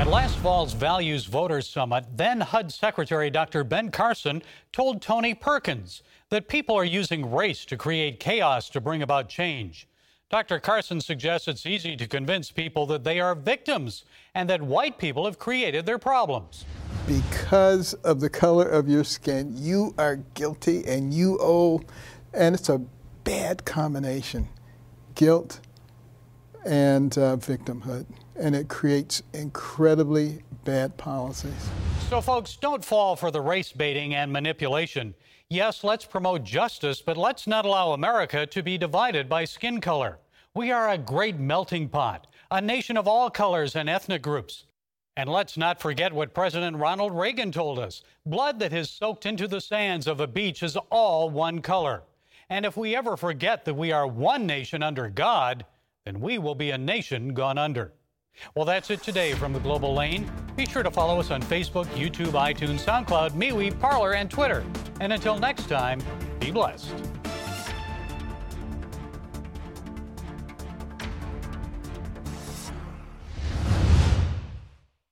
At last fall's Values Voters Summit, then HUD Secretary Dr. Ben Carson told Tony Perkins that people are using race to create chaos to bring about change. Dr. Carson suggests it's easy to convince people that they are victims and that white people have created their problems. Because of the color of your skin, you are guilty and you owe, and it's a bad combination guilt and uh, victimhood and it creates incredibly bad policies. So, folks, don't fall for the race baiting and manipulation. Yes, let's promote justice, but let's not allow America to be divided by skin color. We are a great melting pot, a nation of all colors and ethnic groups. And let's not forget what President Ronald Reagan told us blood that has soaked into the sands of a beach is all one color. And if we ever forget that we are one nation under God, then we will be a nation gone under. Well, that's it today from the Global Lane. Be sure to follow us on Facebook, YouTube, iTunes, SoundCloud, MeWe, Parler, and Twitter. And until next time, be blessed.